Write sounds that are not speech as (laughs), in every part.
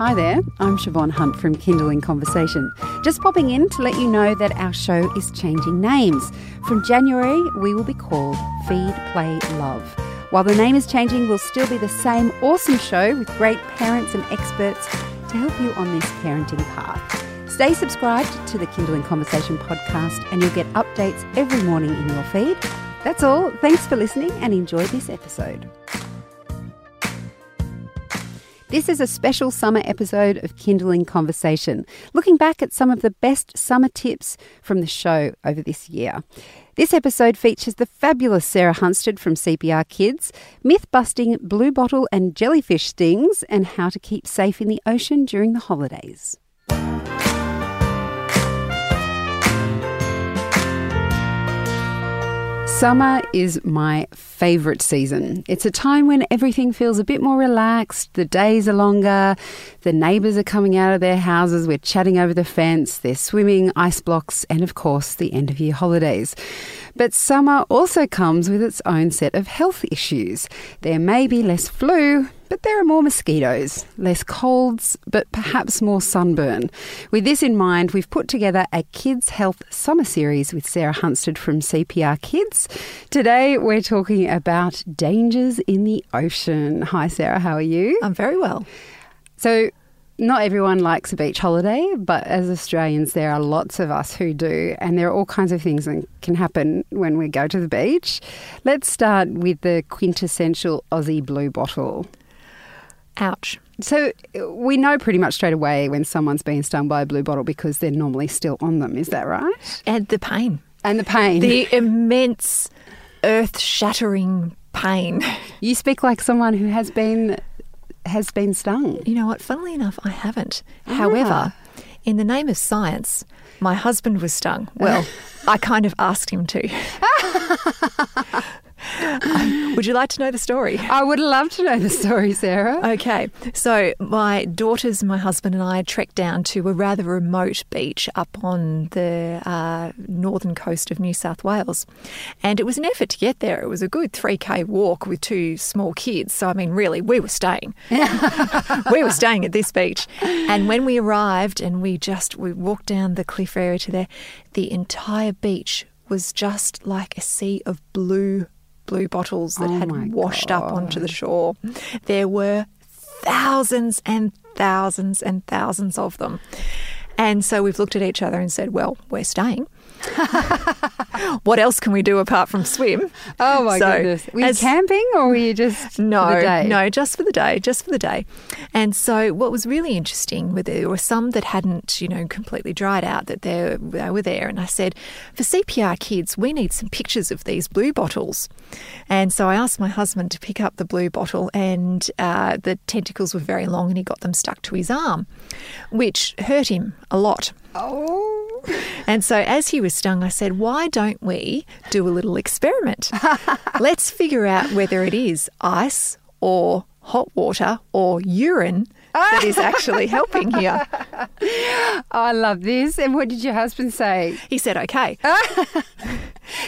Hi there, I'm Siobhan Hunt from Kinderling Conversation. Just popping in to let you know that our show is changing names. From January, we will be called Feed, Play, Love. While the name is changing, we'll still be the same awesome show with great parents and experts to help you on this parenting path. Stay subscribed to the Kinderling Conversation podcast and you'll get updates every morning in your feed. That's all. Thanks for listening and enjoy this episode. This is a special summer episode of Kinderling Conversation, looking back at some of the best summer tips from the show over this year. This episode features the fabulous Sarah Hunstead from CPR Kids, myth busting blue bottle and jellyfish stings, and how to keep safe in the ocean during the holidays. Summer is my favourite season. It's a time when everything feels a bit more relaxed, the days are longer, the neighbours are coming out of their houses, we're chatting over the fence, they're swimming, ice blocks, and of course, the end of year holidays. But summer also comes with its own set of health issues. There may be less flu, but there are more mosquitoes, less colds, but perhaps more sunburn. With this in mind, we've put together a Kids Health Summer Series with Sarah Hunstead from CPR Kids. Today, we're talking about dangers in the ocean. Hi, Sarah, how are you? I'm very well. So, not everyone likes a beach holiday, but as Australians, there are lots of us who do, and there are all kinds of things that can happen when we go to the beach. Let's start with the quintessential Aussie blue bottle. Ouch. So we know pretty much straight away when someone's been stung by a blue bottle because they're normally still on them. Is that right? And the pain. And the pain. The immense, earth shattering pain. (laughs) You speak like someone who has been has been stung. You know what? Funnily enough, I haven't. Ah. However, in the name of science, my husband was stung. Well, (laughs) I kind of asked him to. (laughs) would you like to know the story? I would love to know the story, Sarah. Okay. So, my daughters, my husband, and I trekked down to a rather remote beach up on the uh, northern coast of New South Wales. And it was an effort to get there. It was a good 3K walk with two small kids. So, I mean, really, we were staying. (laughs) we were staying at this beach. And when we arrived and we just we walked down the cliff area to there, the entire beach was just like a sea of blue blue bottles that oh had washed God. up onto the shore. There were thousands and thousands and thousands of them. And so we've looked at each other and said, well, we're staying. (laughs) what else can we do apart from swim? Oh my so, goodness! Were you as, camping or were you just no, no, just for the day, just for the day. And so, what was really interesting were there were some that hadn't, you know, completely dried out that they they were there. And I said, for CPR kids, we need some pictures of these blue bottles. And so I asked my husband to pick up the blue bottle, and uh, the tentacles were very long, and he got them stuck to his arm, which hurt him a lot. Oh. (laughs) And so, as he was stung, I said, Why don't we do a little experiment? (laughs) Let's figure out whether it is ice or hot water or urine that is actually (laughs) helping here. I love this. And what did your husband say? He said, okay.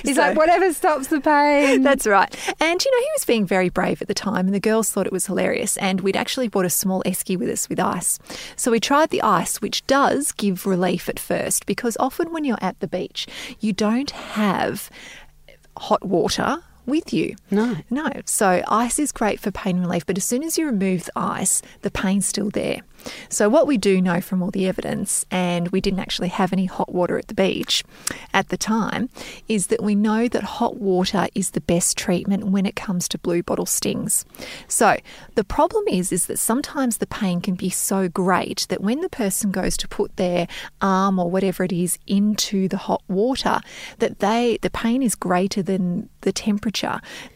He's so, like, whatever stops the pain. (laughs) That's right. And, you know, he was being very brave at the time, and the girls thought it was hilarious. And we'd actually brought a small esky with us with ice. So we tried the ice, which does give relief at first, because often when you're at the beach, you don't have hot water with you. No. No. So ice is great for pain relief, but as soon as you remove the ice, the pain's still there. So, what we do know from all the evidence, and we didn't actually have any hot water at the beach at the time, is that we know that hot water is the best treatment when it comes to blue bottle stings. So, the problem is, is that sometimes the pain can be so great that when the person goes to put their arm or whatever it is into the hot water, that they the pain is greater than the temperature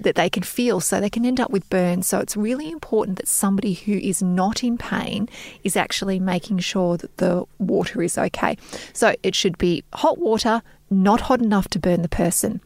that they can feel, so they can end up with burns. So, it's really important that somebody who is not in pain is actually making sure that the water is okay. So it should be hot water, not hot enough to burn the person.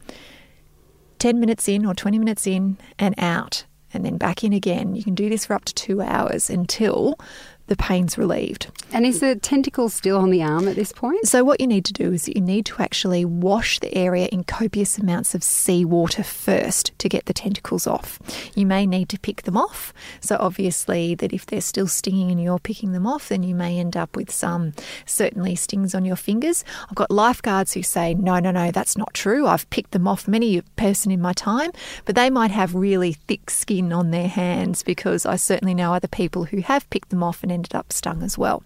10 minutes in or 20 minutes in and out, and then back in again. You can do this for up to two hours until the pain's relieved. And is the tentacle still on the arm at this point? So, what you need to do is you need to actually wash the area in copious amounts of seawater first to get the tentacles off. You may need to pick them off. So, obviously, that if they're still stinging and you're picking them off, then you may end up with some certainly stings on your fingers. I've got lifeguards who say, no, no, no, that's not true. I've picked them off many a person in my time, but they might have really thick skin on their hands because I certainly know other people who have picked them off and ended up stung as well.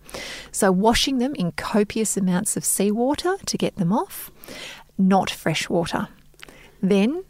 So, washing them in copious amounts of seawater to get them off, not fresh water. Then,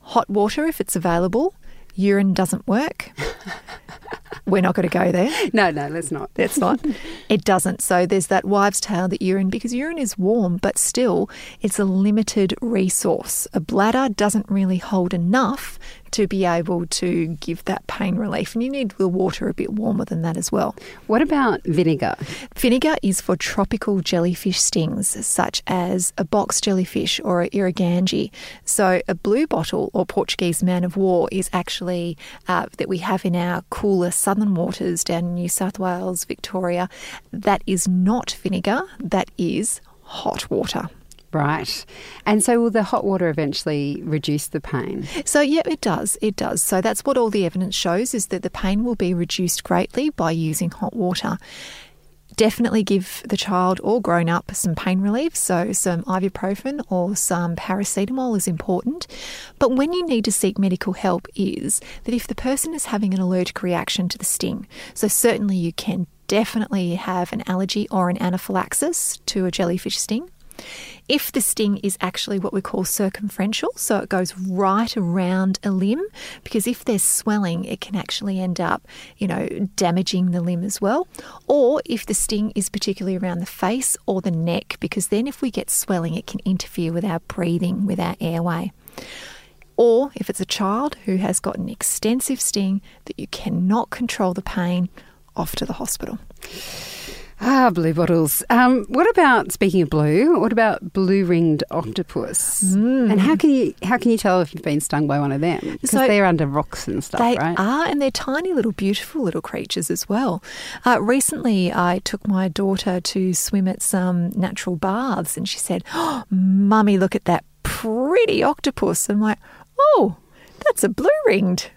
hot water if it's available. Urine doesn't work. (laughs) We're not going to go there. No, no, let's not. Let's not. (laughs) it doesn't. So there's that wives' tale that urine, because urine is warm, but still it's a limited resource. A bladder doesn't really hold enough to be able to give that pain relief. And you need the water a bit warmer than that as well. What about vinegar? Vinegar is for tropical jellyfish stings, such as a box jellyfish or a irukandji. So a blue bottle or Portuguese man of war is actually uh, that we have in our cooler southern waters down in New South Wales, Victoria. That is not vinegar, that is hot water. Right. And so will the hot water eventually reduce the pain? So yeah, it does. It does. So that's what all the evidence shows is that the pain will be reduced greatly by using hot water. Definitely give the child or grown up some pain relief. So, some ibuprofen or some paracetamol is important. But when you need to seek medical help, is that if the person is having an allergic reaction to the sting, so certainly you can definitely have an allergy or an anaphylaxis to a jellyfish sting. If the sting is actually what we call circumferential, so it goes right around a limb, because if there's swelling, it can actually end up, you know, damaging the limb as well. Or if the sting is particularly around the face or the neck, because then if we get swelling, it can interfere with our breathing, with our airway. Or if it's a child who has got an extensive sting that you cannot control the pain, off to the hospital. Ah, blue bottles. Um, what about speaking of blue? What about blue ringed octopus? Mm. And how can you how can you tell if you've been stung by one of them? Because So- they're under rocks and stuff, They right? are, and they're tiny little, beautiful little creatures as well. Uh, recently, I took my daughter to swim at some natural baths, and she said, oh, "Mummy, look at that pretty octopus." I'm like, "Oh." That's a blue ringed.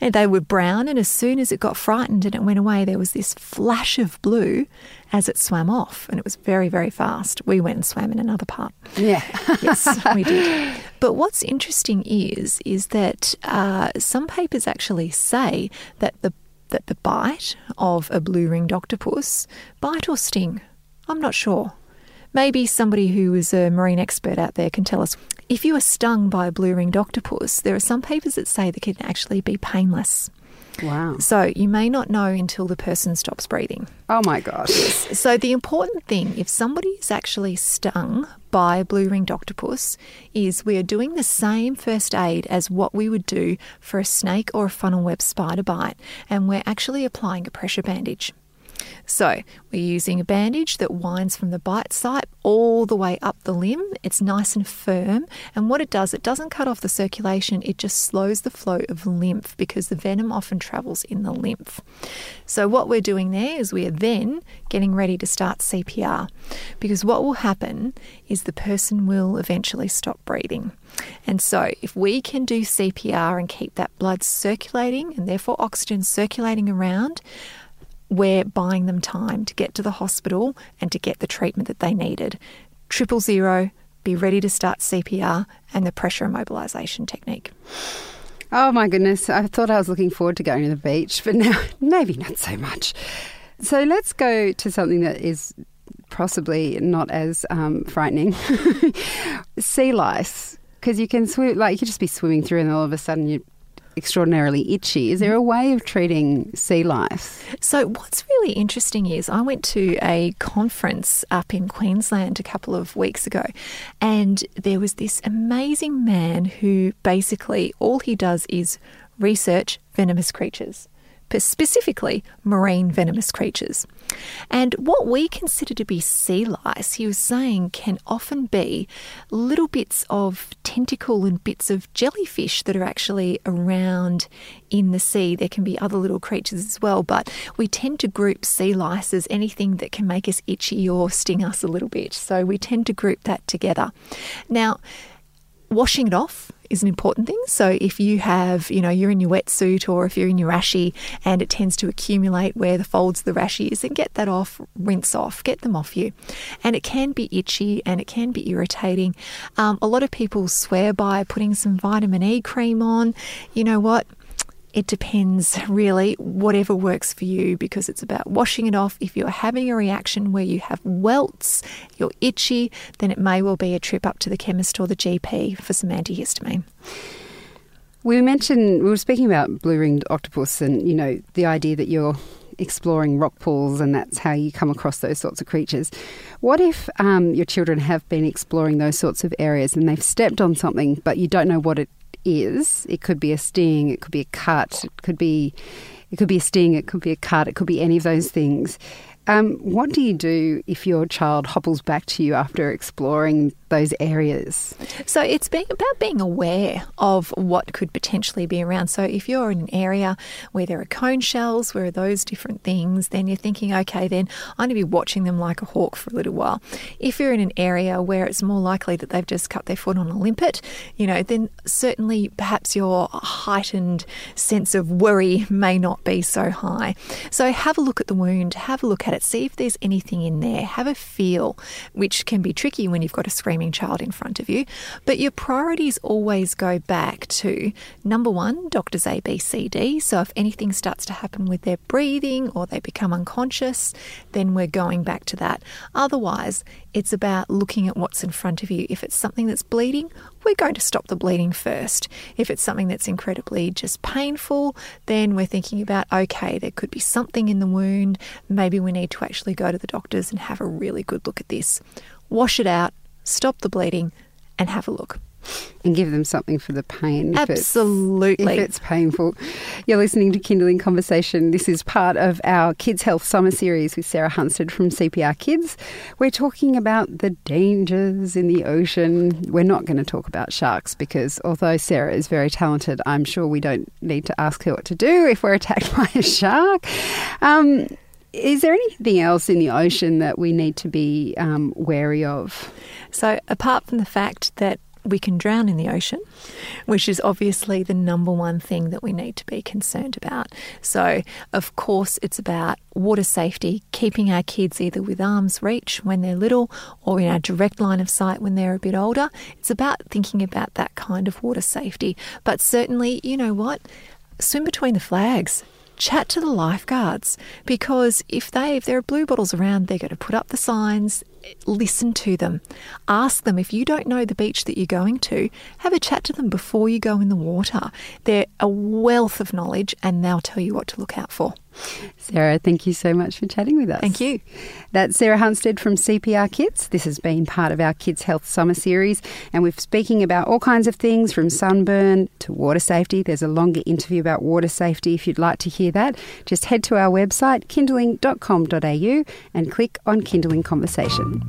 And they were brown, and as soon as it got frightened and it went away, there was this flash of blue as it swam off, and it was very, very fast. We went and swam in another part Yeah. yes, we (laughs) did. But what's interesting is is that uh, some papers actually say that the that the bite of a blue ringed octopus, bite or sting, I'm not sure. Maybe somebody who is a marine expert out there can tell us. If you are stung by a blue ringed octopus, there are some papers that say that can actually be painless. wow. So you may not know until the person stops breathing. Oh my gosh. So the important thing, if somebody is actually stung by a blue ringed octopus, is we are doing the same first aid as what we would do for a snake or a funnel web spider bite, and we're actually applying a pressure bandage. So we're using a bandage that winds from the bite site all the way up the limb. It's nice and firm, and what it does, it doesn't cut off the circulation, it just slows the flow of lymph because the venom often travels in the lymph. So what we're doing there is we are then getting ready to start CPR because what will happen is the person will eventually stop breathing. And so if we can do CPR and keep that blood circulating and therefore oxygen circulating around, we're buying them time to get to the hospital and to get the treatment that they needed. Triple zero, be ready to start CPR and the pressure immobilization technique. Oh my goodness. I thought I was looking forward to going to the beach, but now (laughs) maybe not so much. So let's go to something that is possibly not as um, frightening (laughs) sea lice. Because you can swim, like, you just be swimming through and all of a sudden you're extraordinarily itchy. Is there a way of treating sea lice? So, what's really interesting is I went to a conference up in Queensland a couple of weeks ago, and there was this amazing man who basically all he does is research venomous creatures. specifically marine venomous creatures. And what we consider to be sea lice, he was saying, can often be little bits of tentacle and bits of jellyfish that are actually around in the sea. There can be other little creatures as well, but we tend to group sea lice as anything that can make us itchy or sting us a little bit. So we tend to group that together. Now, washing it off is an important thing. So if you have, you know, you're in your wetsuit or if you're in your rashi and it tends to accumulate where the folds of the rashi is, then get that off, rinse off, get them off you. And it can be itchy and it can be irritating. Um, a lot of people swear by putting some vitamin E cream on. You know what? It depends really, whatever works for you, because it's about washing it off. If you're having a reaction where you have welts, you're itchy, then it may well be a trip up to the chemist or the GP for some antihistamine. We mentioned, we were speaking about blue ringed octopus and, you know, the idea that you're exploring rock pools and that's how you come across those sorts of creatures. What if um, your children have been exploring those sorts of areas and they've stepped on something but you don't know what it is. It could be a sting, it could be a cut, it could be it could be a sting, it could be a cut, it could be any of those things. Um, what do you do if your child hobbles back to you after exploring those areas. So it's being about being aware of what could potentially be around. So if you're in an area where there are cone shells, where are those different things, then you're thinking, okay, then I'm going to be watching them like a hawk for a little while. If you're in an area where it's more likely that they've just cut their foot on a limpet, you know, then certainly perhaps your heightened sense of worry may not be so high. So have a look at the wound, have a look at it, see if there's anything in there, have a feel, which can be tricky when you've got a screaming child in front of you. But your priorities always go back to number one, doctors A, B, C, D. So if anything starts to happen with their breathing or they become unconscious, then we're going back to that. Otherwise, it's about looking at what's in front of you. If it's something that's bleeding, we're going to stop the bleeding first. If it's something that's incredibly just painful, then we're thinking about okay, there could be something in the wound. Maybe we need to actually go to the doctors and have a really good look at this. Wash it out, stop the bleeding, and have a look. And give them something for the pain. If Absolutely. It's, if it's painful. You're listening to Kinderling Conversation. This is part of our Kids Health Summer Series with Sarah Hunstead from CPR Kids. We're talking about the dangers in the ocean. We're not going to talk about sharks because although Sarah is very talented, I'm sure we don't need to ask her what to do if we're attacked (laughs) by a shark. Um, is there anything else in the ocean that we need to be um, wary of? So, apart from the fact that we can drown in the ocean, which is obviously the number one thing that we need to be concerned about. So, of course, it's about water safety, keeping our kids either with arm's reach when they're little or in our direct line of sight when they're a bit older. It's about thinking about that kind of water safety. But certainly, you know what? Swim between the flags chat to the lifeguards because if they if there are blue bottles around they're going to put up the signs listen to them. Ask them if you don't know the beach that you're going to have a chat to them before you go in the water. They're a wealth of knowledge and they'll tell you what to look out for Sarah, thank you so much for chatting with us. Thank you. That's Sarah Hunstead from CPR Kids. This has been part of our Kids Health Summer Series, and we're speaking about all kinds of things from sunburn to water safety. There's a longer interview about water safety if you'd like to hear that. Just head to our website, kinderling.com.au, and click on Kinderling Conversation.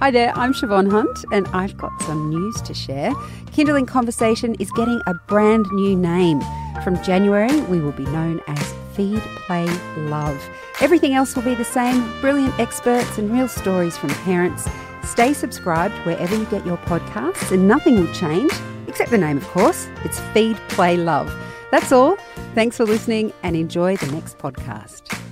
Hi there, I'm Siobhan Hunt, and I've got some news to share. Kinderling Conversation is getting a brand new name. From January, we will be known as Feed, Play, Love. Everything else will be the same brilliant experts and real stories from parents. Stay subscribed wherever you get your podcasts, and nothing will change, except the name, of course. It's Feed, Play, Love. That's all. Thanks for listening and enjoy the next podcast.